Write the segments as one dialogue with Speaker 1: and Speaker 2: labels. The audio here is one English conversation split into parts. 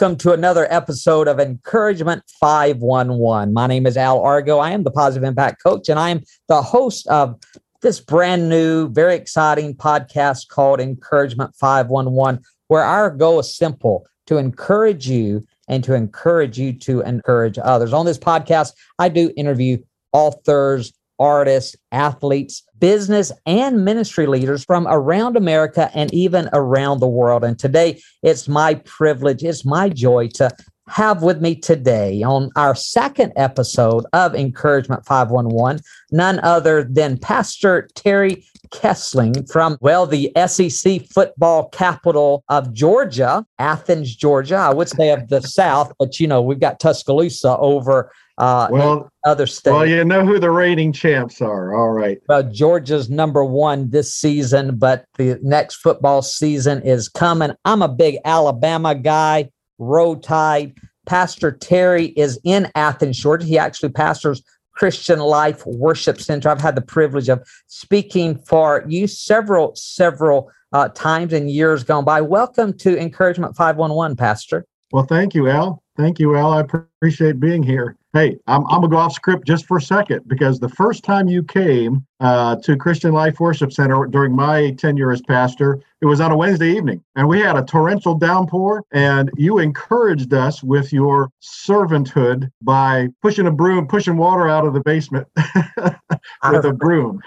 Speaker 1: welcome to another episode of Encouragement 511. My name is Al Argo. I am the Positive Impact Coach, and I am the host of this brand new, very exciting podcast called Encouragement 511, where our goal is simple to encourage you and to encourage you to encourage others. On this podcast, I do interview authors, artists, athletes, business, and ministry leaders from around America and even around the world. And today, it's my privilege, it's my joy to have with me today on our second episode of Encouragement 511, none other than Pastor Terry Kesling from, well, the SEC football capital of Georgia, Athens, Georgia. I would say of the South, but you know, we've got Tuscaloosa over uh, well, other states.
Speaker 2: Well, you know who the reigning champs are. All right.
Speaker 1: Well, Georgia's number one this season, but the next football season is coming. I'm a big Alabama guy, roll tide. Pastor Terry is in Athens, Georgia. He actually pastors Christian Life Worship Center. I've had the privilege of speaking for you several, several uh, times and years gone by. Welcome to Encouragement 511, Pastor.
Speaker 2: Well, thank you, Al. Thank you, Al. I appreciate being here. Hey, I'm, I'm gonna go off script just for a second because the first time you came uh, to Christian Life Worship Center during my tenure as pastor, it was on a Wednesday evening, and we had a torrential downpour, and you encouraged us with your servanthood by pushing a broom, pushing water out of the basement with a broom.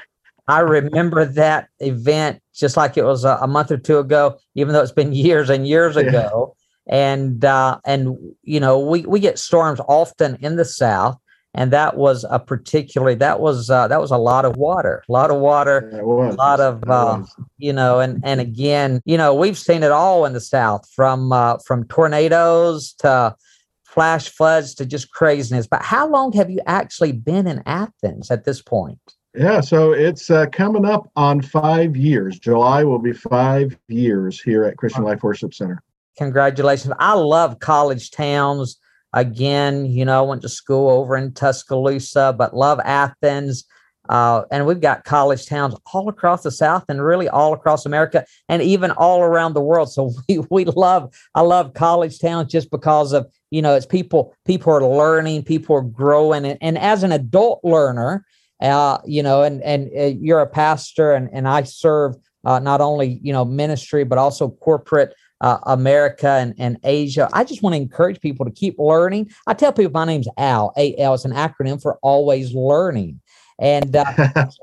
Speaker 1: I remember that event just like it was a, a, month or two ago, even though it's been years and years yeah. ago and uh, and you know we we get storms often in the south and that was a particularly that was uh, that was a lot of water a lot of water a lot of uh, you know and and again you know we've seen it all in the south from uh, from tornadoes to flash floods to just craziness. But how long have you actually been in athens at this point?
Speaker 2: Yeah so it's uh, coming up on five years. July will be five years here at christian life worship center
Speaker 1: Congratulations. I love college towns. Again, you know, I went to school over in Tuscaloosa, but love Athens. Uh, and we've got college towns all across the South and really all across America and even all around the world. So we, we love, I love college towns just because of, you know, it's people, people are learning, people are growing. And, and as an adult learner, uh, you know, and, and uh, you're a pastor and, and I serve uh, not only, you know, ministry, but also corporate uh, America and, and Asia. I just want to encourage people to keep learning. I tell people my name's Al. AL is an acronym for always learning. And uh,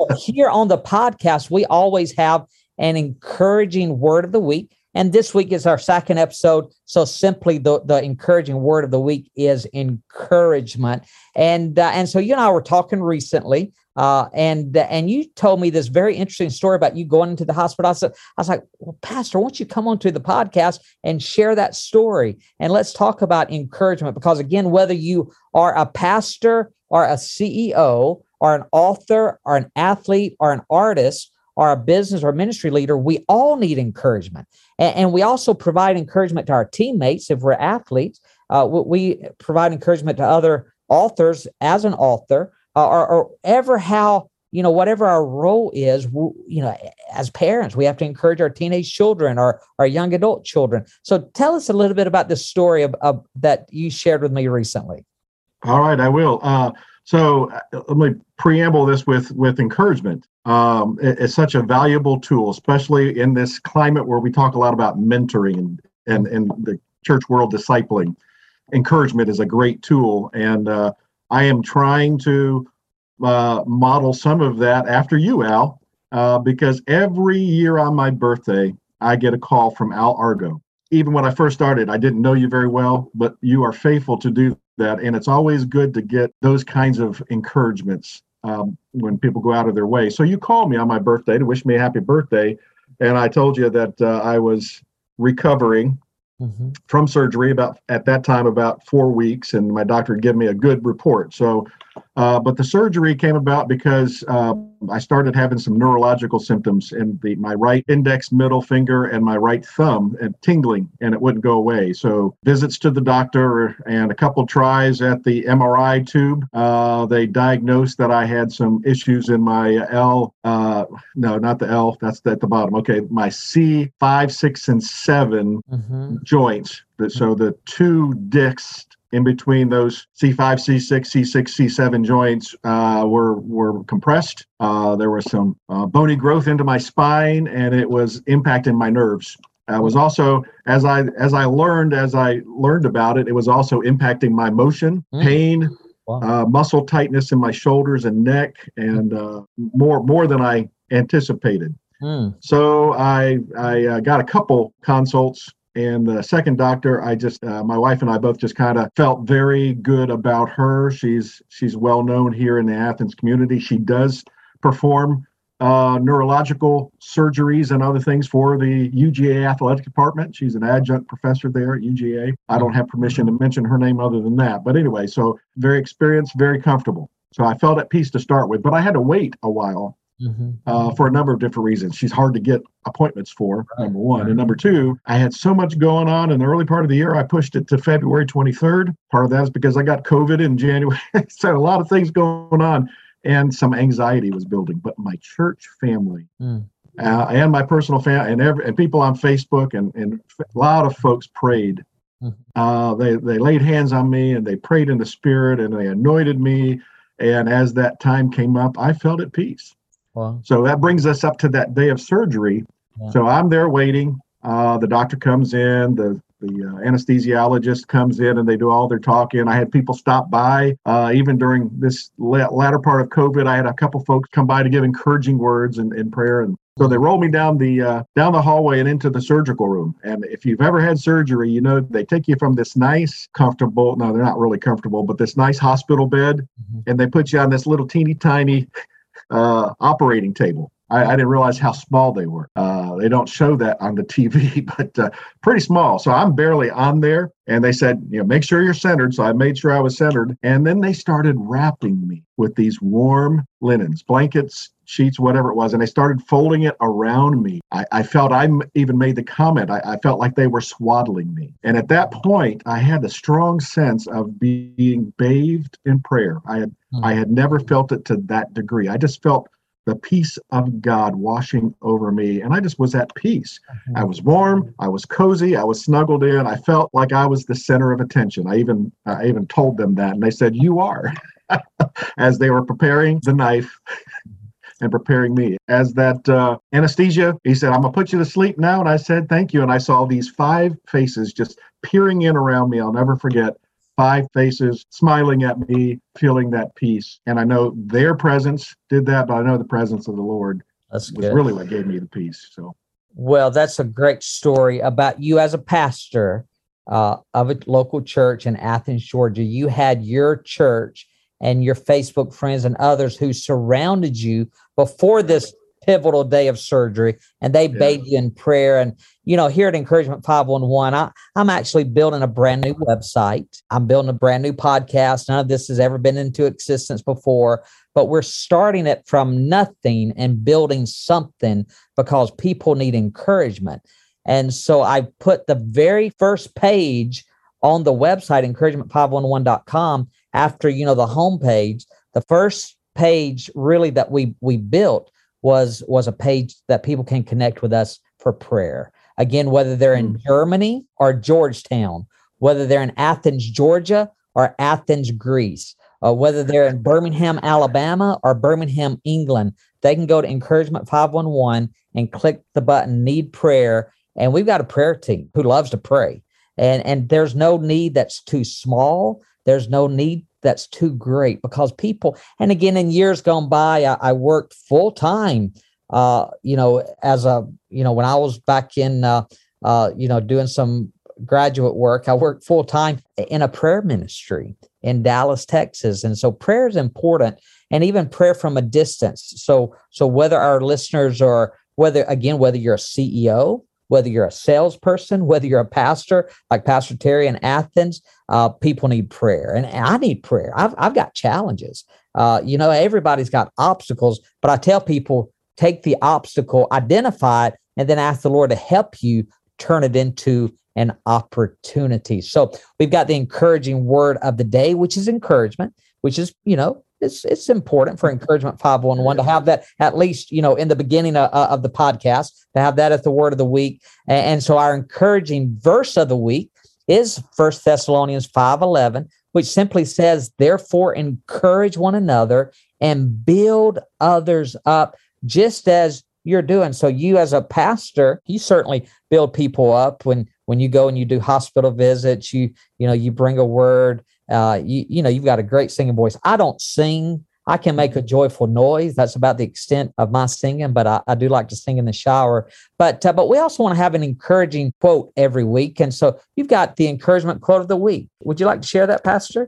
Speaker 1: here on the podcast, we always have an encouraging word of the week. And this week is our second episode. So simply the, the encouraging word of the week is encouragement. And uh, and so you and I were talking recently uh, and and you told me this very interesting story about you going into the hospital. I, said, I was like, well, Pastor, why don't you come onto the podcast and share that story? And let's talk about encouragement because again, whether you are a pastor or a CEO or an author or an athlete or an artist or a business or ministry leader, we all need encouragement. And, and we also provide encouragement to our teammates if we're athletes. Uh, we provide encouragement to other authors as an author uh, or, or ever how you know whatever our role is you know as parents we have to encourage our teenage children or our young adult children so tell us a little bit about this story of, of that you shared with me recently
Speaker 2: all right i will uh, so uh, let me preamble this with with encouragement um, it, it's such a valuable tool especially in this climate where we talk a lot about mentoring and and, and the church world discipling encouragement is a great tool and uh, I am trying to uh, model some of that after you, Al, uh, because every year on my birthday, I get a call from Al Argo. Even when I first started, I didn't know you very well, but you are faithful to do that. And it's always good to get those kinds of encouragements um, when people go out of their way. So you called me on my birthday to wish me a happy birthday. And I told you that uh, I was recovering mm-hmm. from surgery about at that time about four weeks, and my doctor had given me a good report. So Uh, but the surgery came about because uh, I started having some neurological symptoms in the my right index, middle finger, and my right thumb, and tingling, and it wouldn't go away. So visits to the doctor and a couple tries at the MRI tube. Uh, they diagnosed that I had some issues in my L. Uh, no, not the L. That's at the bottom. Okay, my C five, six, and 7 mm-hmm. joints. So the two discs in between those C5, C6, C6, C7 joints uh, were were compressed. Uh, there was some uh, bony growth into my spine, and it was impacting my nerves. I was also, as I as I learned as I learned about it, it was also impacting my motion, mm. pain, wow. Uh, muscle tightness in my shoulders and neck, and uh, more more than I anticipated. Mm. So I I uh, got a couple consults and the second doctor, I just uh, my wife and I both just kind of felt very good about her. She's she's well known here in the Athens community. She does perform uh, neurological surgeries and other things for the UGA athletic department. She's an adjunct professor there at UGA. I don't have permission to mention her name other than that. But anyway, so very experienced, very comfortable. So I felt at peace to start with, but I had to wait a while mm-hmm. uh, for a number of different reasons. She's hard to get appointments for, right. number one. Right. And number two, I had so much going on in the early part of the year, I pushed it to February 23rd. Part of that is because I got COVID in January. so a lot of things going on and some anxiety was building. But my church family, mm. Uh, and my personal family and every and people on Facebook and, and a lot of folks prayed. Mm-hmm. Uh, they they laid hands on me and they prayed in the spirit and they anointed me. And as that time came up, I felt at peace. Wow. So that brings us up to that day of surgery. Yeah. So I'm there waiting. Uh, the doctor comes in, the the uh, anesthesiologist comes in, and they do all their talking. I had people stop by, uh, even during this la- latter part of COVID. I had a couple folks come by to give encouraging words and, and prayer, and so they rolled me down the uh, down the hallway and into the surgical room. And if you've ever had surgery, you know they take you from this nice, comfortable. No, they're not really comfortable, but this nice hospital bed, mm-hmm. and they put you on this little teeny tiny uh, operating table. I, I, didn't realize how small they were. Uh, they don't show that on the TV, but uh, pretty small. So I'm barely on there. And they said, you know, make sure you're centered. So I made sure I was centered. And then they started wrapping me with these warm linens, blankets, sheets, whatever it was, and they started folding it around me. I, I felt I even made the comment, I, I, felt like they were swaddling me. And at that point, I had a strong sense of being bathed in prayer. I had mm-hmm. I had never felt it to that degree. I just felt the peace of God washing over me. And I just was at peace. Mm-hmm. I was warm, I was cozy, I was snuggled in. I felt like I was the center of attention. I even I even told them that and they said, You are as they were preparing the knife and preparing me. As that uh, anesthesia, he said, I'm going to put you to sleep now. And I said, Thank you. And I saw these five faces just peering in around me. I'll never forget five faces smiling at me, feeling that peace. And I know their presence did that, but I know the presence of the Lord that's was good. really what gave me the peace. So,
Speaker 1: well, that's a great story about you as a pastor uh, of a local church in Athens, Georgia. You had your church and your Facebook friends and others who surrounded you before this pivotal day of surgery and they yeah. bathed you in prayer. And you know here at encouragement 511 I, i'm actually building a brand new website. I'm building a brand new podcast. None of this has ever been into existence before but we're starting it from nothing and building something because people need encouragement. And so i put the very first page on the website encouragement511.com after you know the homepage the first page really that we we built was was a page that people can connect with us for prayer. Again whether they're in mm. germany or georgetown whether they're in athens georgia or athens greece uh, whether they're in birmingham alabama or birmingham england they can go to encouragement 511 and click the button need prayer. And we've got a prayer team who loves to pray. And and there's no need that's too small. There's no need that's too great because people and again in years gone by i, I worked full time uh you know as a you know when i was back in uh uh you know doing some graduate work i worked full time in a prayer ministry in dallas texas. And so prayer is important and even prayer from a distance. So so whether our listeners are whether again whether you're a ceo whether you're a salesperson, whether you're a pastor, like Pastor Terry in Athens, uh, people need prayer. And I need prayer. I've, I've got challenges. Uh, you know, everybody's got obstacles, but I tell people take the obstacle, identify it, and then ask the Lord to help you turn it into an opportunity. So we've got the encouraging word of the day, which is encouragement, which is, you know, it's it's important for encouragement 511 to have that at least you know in the beginning of, uh, of the podcast to have that as the word of the week. And, and so our encouraging verse of the week is First thessalonians 5.11 which simply says therefore encourage one another and build others up just as you're doing. So you as a pastor you certainly build people up when when you go and you do hospital visits you you know you bring a word uh, you, you know, you've got a great singing voice. I don't sing. I can make a joyful noise. That's about the extent of my singing, but I, I do like to sing in the shower. But uh, but we also want to have an encouraging quote every week, and so you've got the encouragement quote of the week. Would you like to share that, Pastor?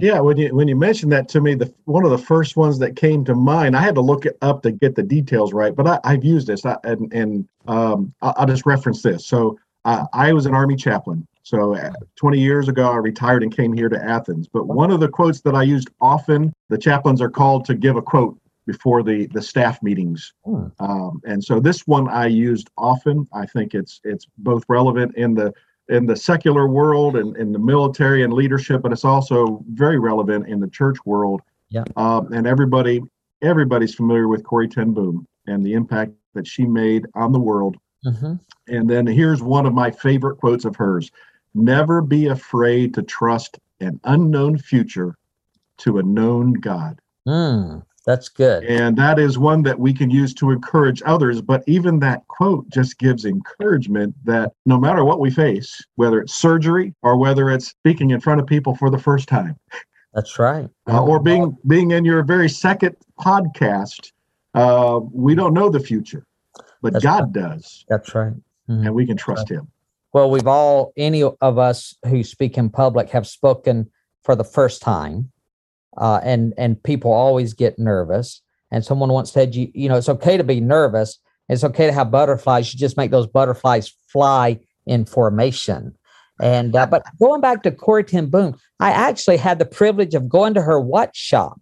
Speaker 2: Yeah, when you when you mentioned that to me, the one of the first ones that came to mind, I had to look it up to get the details right, but I, have used this, I, and and um, I'll, I'll just reference this. So uh, I was an army chaplain, so uh, 20 years ago, I retired and came here to Athens. But one of the quotes that I used often, the chaplains are called to give a quote before the the staff meetings, hmm. um, and so this one I used often. I think it's it's both relevant in the in the secular world and in the military and leadership, but it's also very relevant in the church world.
Speaker 1: Yeah.
Speaker 2: Um, and everybody everybody's familiar with Corrie Ten Boom and the impact that she made on the world. Mm-hmm. And then here's one of my favorite quotes of hers. Never be afraid to trust an unknown future to a known God.
Speaker 1: Mm, that's good.
Speaker 2: And that is one that we can use to encourage others. But even that quote just gives encouragement that no matter what we face, whether it's surgery or whether it's speaking in front of people for the first time.
Speaker 1: That's right.
Speaker 2: Uh, or being being in your very second podcast, uh, we don't know the future, but That's God right. does.
Speaker 1: That's right.
Speaker 2: Mm-hmm. And we can trust right. Him.
Speaker 1: Well, we've all, any of us who speak in public have spoken for the first time. Uh, and and people always get nervous. And someone once said, you you know, it's okay to be nervous. It's okay to have butterflies. You just make those butterflies fly in formation. And uh, but going back to Corrie Ten Boom, I actually had the privilege of going to her watch shop,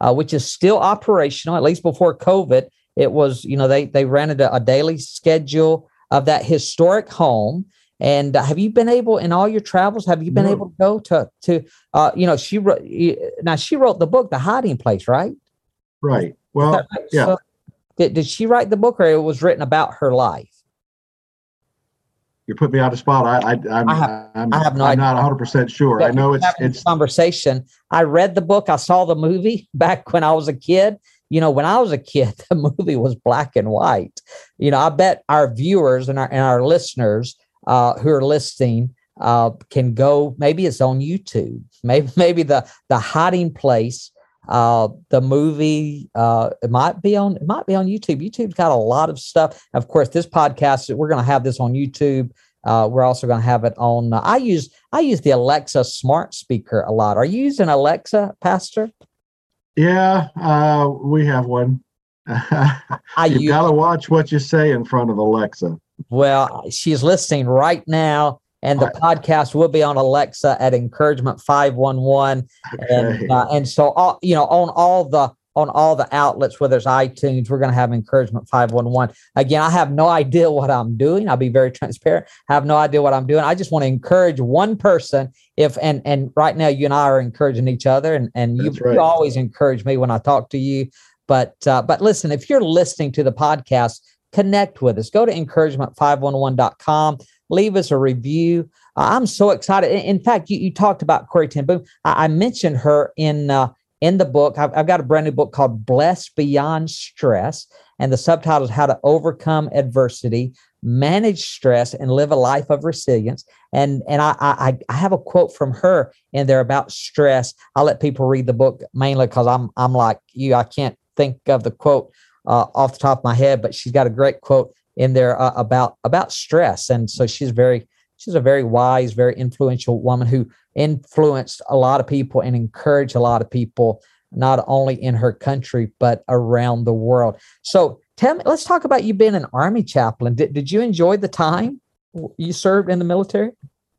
Speaker 1: uh, which is still operational at least before COVID. It was, you know, they they rented a, a daily schedule of that historic home and uh, have you been able in all your travels? Have you been no. able to go to to uh, you know she wrote now she wrote the book The Hiding Place, right?
Speaker 2: Right. Well, right? yeah. So,
Speaker 1: did, did she write the book, or it was written about her life?
Speaker 2: You put me on the spot. I, I, I'm, I have, I'm, I have no I'm idea. not 100 percent sure. But I know it's it's
Speaker 1: conversation. I read the book. I saw the movie back when I was a kid. You know, when I was a kid, the movie was black and white. You know, I bet our viewers and our and our listeners uh, who are listening uh, can go. Maybe it's on YouTube. Maybe maybe the the hiding place. Uh, the movie uh, it might be on it might be on YouTube. YouTube's got a lot of stuff. Of course, this podcast we're going to have this on YouTube. Uh, we're also going to have it on. Uh, I use I use the Alexa smart speaker a lot. Are you using Alexa, Pastor?
Speaker 2: Yeah, uh, we have one. you got to watch what you say in front of Alexa.
Speaker 1: Well, she's listening right now, and the podcast will be on Alexa at Encouragement Five One One, and uh, and so all you know on all the on all the outlets, whether it's iTunes, we're going to have Encouragement 511. Again, I have no idea what I'm doing. I'll be very transparent. I have no idea what I'm doing. I just want to encourage one person. If and and right now you and I are encouraging each other, and and you, right. you always encourage me when I talk to you. But uh, but listen, if you're listening to the podcast, connect with us. Go to encouragement511.com. Leave us a review. Uh, I'm so excited. In, fact, you, you, talked about Corrie Ten Boom. I, I mentioned her in uh, in the book. I've, I've, got a brand new book called Blessed Beyond Stress, and the subtitle is How to Overcome Adversity, Manage Stress, and Live a Life of Resilience. And and I I, I have a quote from her in there about stress. I'll let people read the book mainly because I'm I'm like you. I can't think of the quote uh, off the top of my head, but she's got a great quote in there uh, about about stress, and so she's very she's a very wise, very influential woman who influenced a lot of people and encouraged a lot of people, not only in her country but around the world. So tell me, let's talk about you being an Army chaplain. Did, did you enjoy the time you served in the military?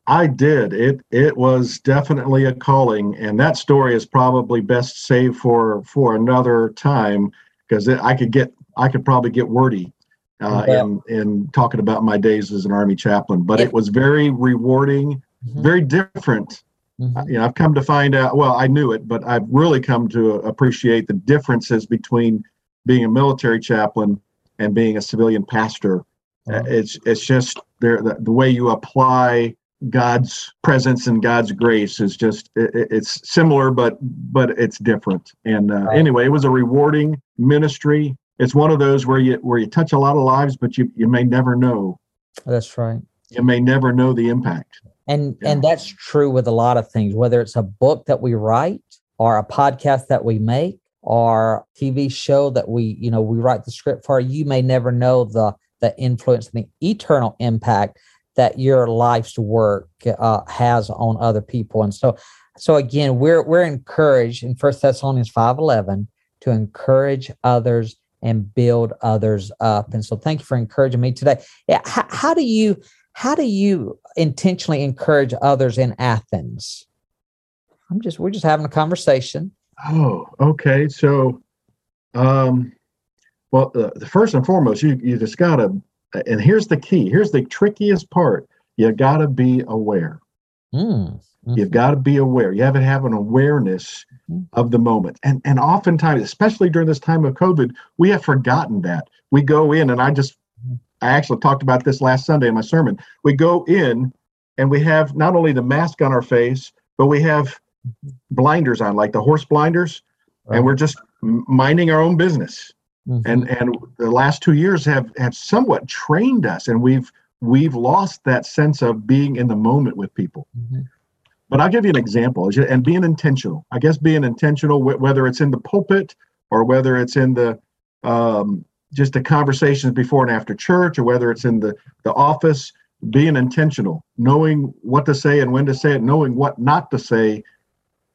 Speaker 2: I did. It it was definitely a calling, and that story is probably best saved for for another time because I could get I could probably get wordy uh, yeah. in in talking about my days as an army chaplain. But it was very rewarding, mm-hmm. very different. Mm-hmm. You know, I've come to find out. Well, I knew it, but I've really come to appreciate the differences between being a military chaplain and being a civilian pastor. Mm-hmm. It's it's just there the, the way you apply God's presence and God's grace is just it, it's similar, but but it's different. And uh, anyway, it was a rewarding ministry. It's one of those where you where you touch a lot of lives, but you you may never know.
Speaker 1: That's right.
Speaker 2: You may never know the impact.
Speaker 1: And yeah. and that's true with a lot of things. Whether it's a book that we write, or a podcast that we make, or TV show that we you know we write the script for, you may never know the the influence and the eternal impact that your life's work uh, has on other people. And so, so again, we're we're encouraged in First Thessalonians five eleven to encourage others and build others up. And so, thank you for encouraging me today. Yeah, how, how do you how do you intentionally encourage others in Athens? I'm just we're just having a conversation.
Speaker 2: Oh, okay. So, um, well, uh, first and foremost, you you just gotta and here's the key. Here's the trickiest part. You got to be aware. Mm. hmm. You've got to be aware. You have to have an awareness mm-hmm. of the moment. And and oftentimes especially during this time of covid we have forgotten that. We go in and i just i actually talked about this last sunday in my sermon. We go in and we have not only the mask on our face but we have blinders on like the horse blinders. Right. and we're just minding our own business Mm-hmm. And and the last two years have have somewhat trained us, and we've we've lost that sense of being in the moment with people. Mm-hmm. But I'll give you an example, and being intentional. I guess being intentional, whether it's in the pulpit or whether it's in the um, just the conversations before and after church, or whether it's in the the office, being intentional, knowing what to say and when to say it, knowing what not to say,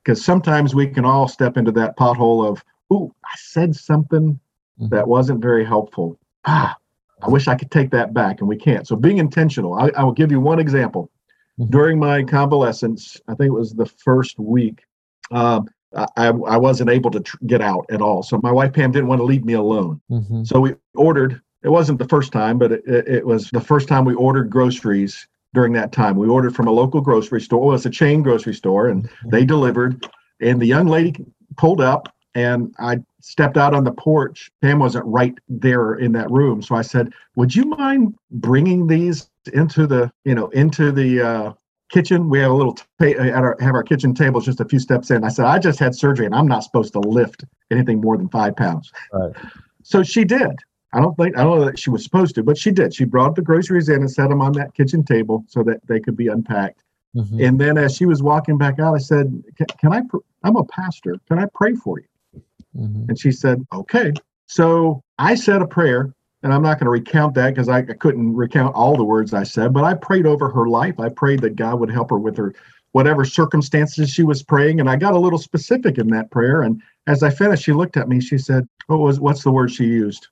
Speaker 2: because sometimes we can all step into that pothole of, "Ooh, I said something. That wasn't very helpful. Ah, I wish I could take that back, and we can't. So being intentional. I, I will give you one example. Mm-hmm. During my convalescence, I think it was the first week. Um, I, I wasn't able to tr- get out at all. So my wife Pam didn't want to leave me alone. Mm-hmm. So we ordered. It wasn't the first time, but it, it, was the first time we ordered groceries during that time. We ordered from a local grocery store. Well, it's a chain grocery store, and mm-hmm. they delivered. And the young lady pulled up, and I stepped out on the porch. Pam wasn't right there in that room, so I said, "Would you mind bringing these into the, you know, into the uh, kitchen? We have a little ta- at our have our kitchen table just a few steps in." I said, "I just had surgery, and I'm not supposed to lift anything more than five pounds." Right. So she did. I don't think I don't know that she was supposed to, but she did. She brought the groceries in and set them on that kitchen table so that they could be unpacked. Mm-hmm. And then as she was walking back out, I said, "Can, can I? Pr- I'm a pastor. Can I pray for you?" Mm-hmm. And she said, okay. So I said a prayer, and I'm not going to recount that because I, I couldn't recount all the words I said, but I prayed over her life. I prayed that God would help her with her whatever circumstances she was praying. And I got a little specific in that prayer. And as I finished, she looked at me. She said, "What was what's the word she used?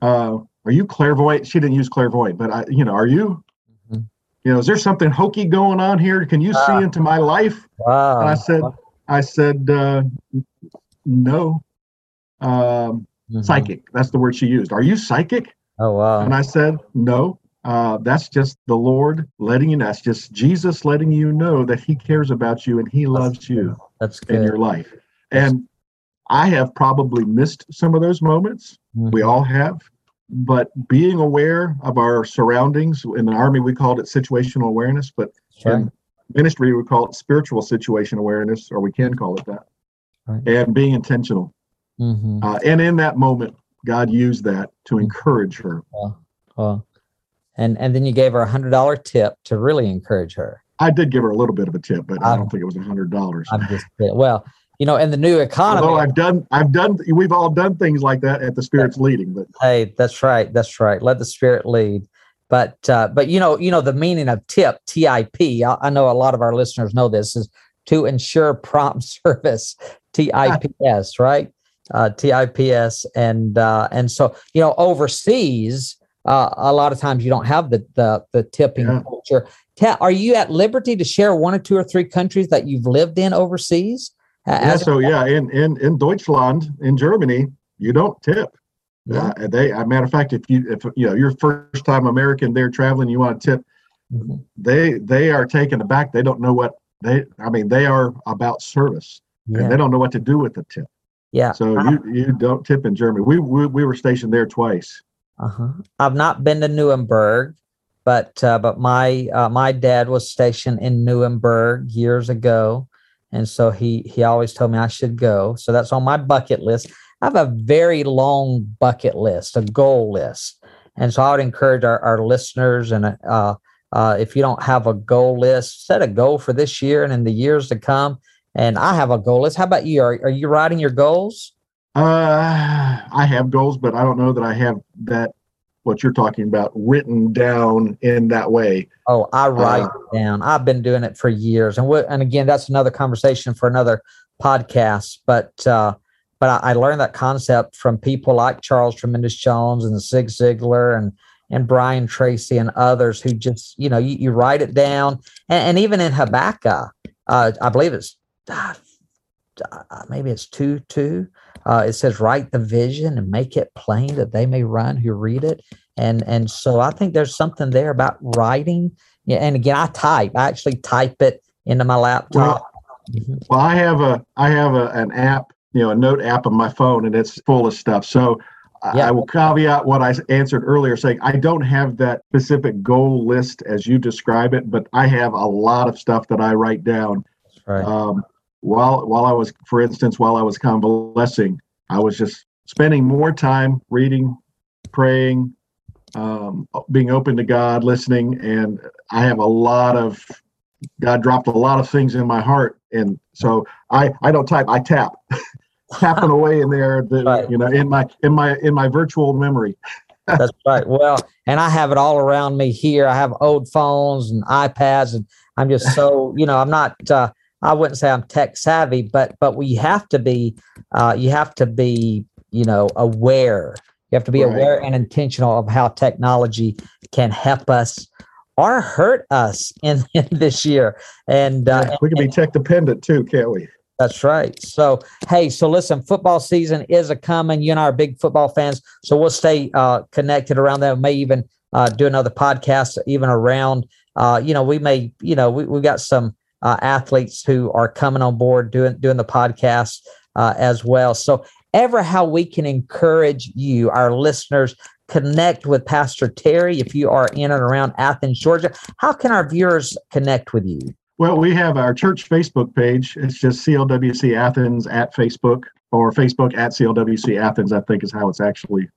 Speaker 2: Uh, are you clairvoyant?" She didn't use clairvoyant, but I, you know, are you? Mm-hmm. You know, is there something hokey going on here? Can you see into my life? Wow. And I said, I said, uh, no um, mm-hmm. psychic. That's the word she used. Are you psychic?
Speaker 1: Oh wow!
Speaker 2: And I said, no. Uh, that's just the Lord letting you know. That's just Jesus letting you know that He cares about you and He loves that's you.
Speaker 1: That's good.
Speaker 2: in your life. And I have probably missed some of those moments. Mm-hmm. We all have. But being aware of our surroundings in the army, we called it situational awareness, but right. in ministry, we call it spiritual situation awareness, or we can call it that. Right. And being intentional Mm-hmm. Uh, and in that moment, God used that to mm-hmm. encourage her. Well,
Speaker 1: well, and and then you gave her a hundred dollar tip to really encourage her.
Speaker 2: I did give her a little bit of a tip, but I, I don't think it was a hundred dollars.
Speaker 1: I'm just well, you know, in the new economy.
Speaker 2: Although I've done, I've done, we've all done things like that at the Spirit's leading. But
Speaker 1: hey, that's right, that's right. Let the Spirit lead. But uh, but you know, you know the meaning of tip, T I P. I know a lot of our listeners know this is to ensure prompt service, T I P S, right? Uh, TIPS, and uh, and so you know overseas, uh, a lot of times you don't have the the, the tipping yeah. culture. are you at liberty to share one or two or three countries that you've lived in overseas?
Speaker 2: yeah, so yeah, in in in Deutschland, in Germany, you don't tip. Yeah. Uh, they, a matter of fact, if you if you know you're first time American there traveling, you want to tip. Mm-hmm. They they are taken aback. They don't know what they. I mean, they are about service, yeah. and they don't know what to do with the tip.
Speaker 1: Yeah.
Speaker 2: So you you don't tip in Germany. We we, we were stationed there twice.
Speaker 1: Uh-huh. I've not been to Nuremberg, but uh, but my uh, my dad was stationed in Nuremberg years ago, and so he he always told me I should go. So that's on my bucket list. I have a very long bucket list, a goal list, and so I would encourage our, our listeners and uh, uh, if you don't have a goal list, set a goal for this year and in the years to come and I have a goal list. How about you? Are, are you writing your goals?
Speaker 2: Uh, I have goals, but I don't know that I have that what you're talking about written down in that way.
Speaker 1: Oh, I write uh, down. I've been doing it for years, and what, and again, that's another conversation for another podcast. But uh, but I, I learned that concept from people like Charles Tremendous Jones and Zig Ziglar and and Brian Tracy and others who just you know you, you write it down, and, and even in Habakkuk, uh, I believe it's uh, maybe it's two two. Uh, it says write the vision and make it plain that they may run who read it. And and so I think there's something there about writing. Yeah, and again, I type. I actually type it into my laptop.
Speaker 2: Well, mm-hmm. well I have a I have a, an app, you know, a note app on my phone, and it's full of stuff. So yeah. I will caveat what I answered earlier, saying I don't have that specific goal list as you describe it, but I have a lot of stuff that I write down. Right. Um, while while I was, for instance, while I was convalescing, I was just spending more time reading, praying, um, being open to God, listening, and I have a lot of God dropped a lot of things in my heart, and so I I don't type, I tap, tapping away in there, the, right. you know, in my in my in my virtual memory.
Speaker 1: That's right. Well, and I have it all around me here. I have old phones and iPads, and I'm just so you know I'm not. Uh, I wouldn't say I'm tech savvy, but but we have to be uh, you have to be you know aware. You have to be right. aware and intentional of how technology can help us or hurt us in, in this year. And uh,
Speaker 2: yeah, we can be tech dependent too, can't we?
Speaker 1: That's right. So, hey, so listen, football season is a coming. You and I are big football fans, so we'll stay uh, connected around that. We may even uh, do another podcast, even around. Uh, you know, we may, you know, we we got some uh, athletes who are coming on board doing doing the podcast uh, as well. So, ever how we can encourage you, our listeners, connect with Pastor Terry if you are in and around Athens, Georgia. How can our viewers connect with you?
Speaker 2: Well, we have our church Facebook page. It's just CLWC Athens at Facebook or Facebook at CLWC Athens, I think is how it's actually.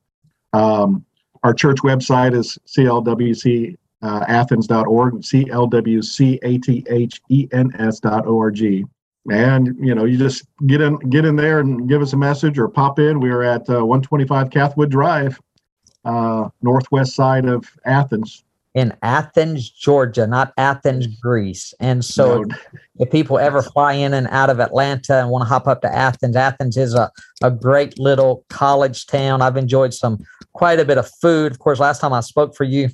Speaker 2: Um, our church website is CLWC uh, athens.org, C-L-W-C-A-T-H-E-N-S.org. And, you know, you just get in, get in there and give us a message or pop in. We are at uh, 125 Cathwood Drive, uh, northwest side of Athens.
Speaker 1: In Athens, Georgia, not Athens, Greece. And so no. if people ever fly in and out of Atlanta and want to hop up to Athens, Athens is a, a great little college town. I've enjoyed some quite a bit of food. Of course, last time I spoke for you,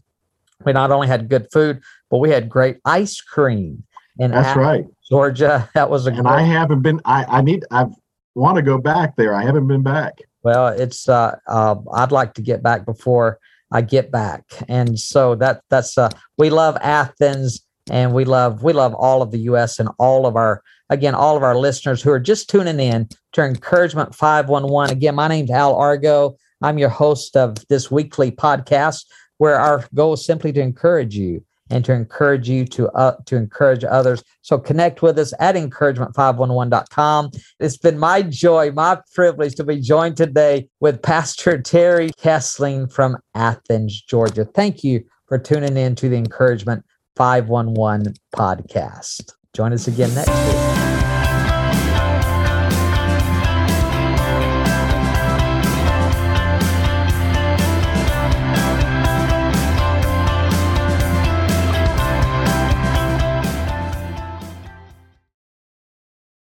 Speaker 1: we not only had good food, but we had great ice cream.
Speaker 2: And that's right,
Speaker 1: Georgia. That was a.
Speaker 2: And great- I haven't been. I I need. I want to go back there. I haven't been back.
Speaker 1: Well, it's. Uh, uh, I'd like to get back before I get back, and so that that's. Uh, we love Athens, and we love we love all of the U.S. and all of our again all of our listeners who are just tuning in to Encouragement Five One One. Again, my name's Al Argo. I'm your host of this weekly podcast where our goal is simply to encourage you and to encourage you to uh, to encourage others. So connect with us at encouragement511.com. It's been my joy, my privilege to be joined today with Pastor Terry Kesling from Athens, Georgia. Thank you for tuning in to the Encouragement 511 podcast. Join us again next week.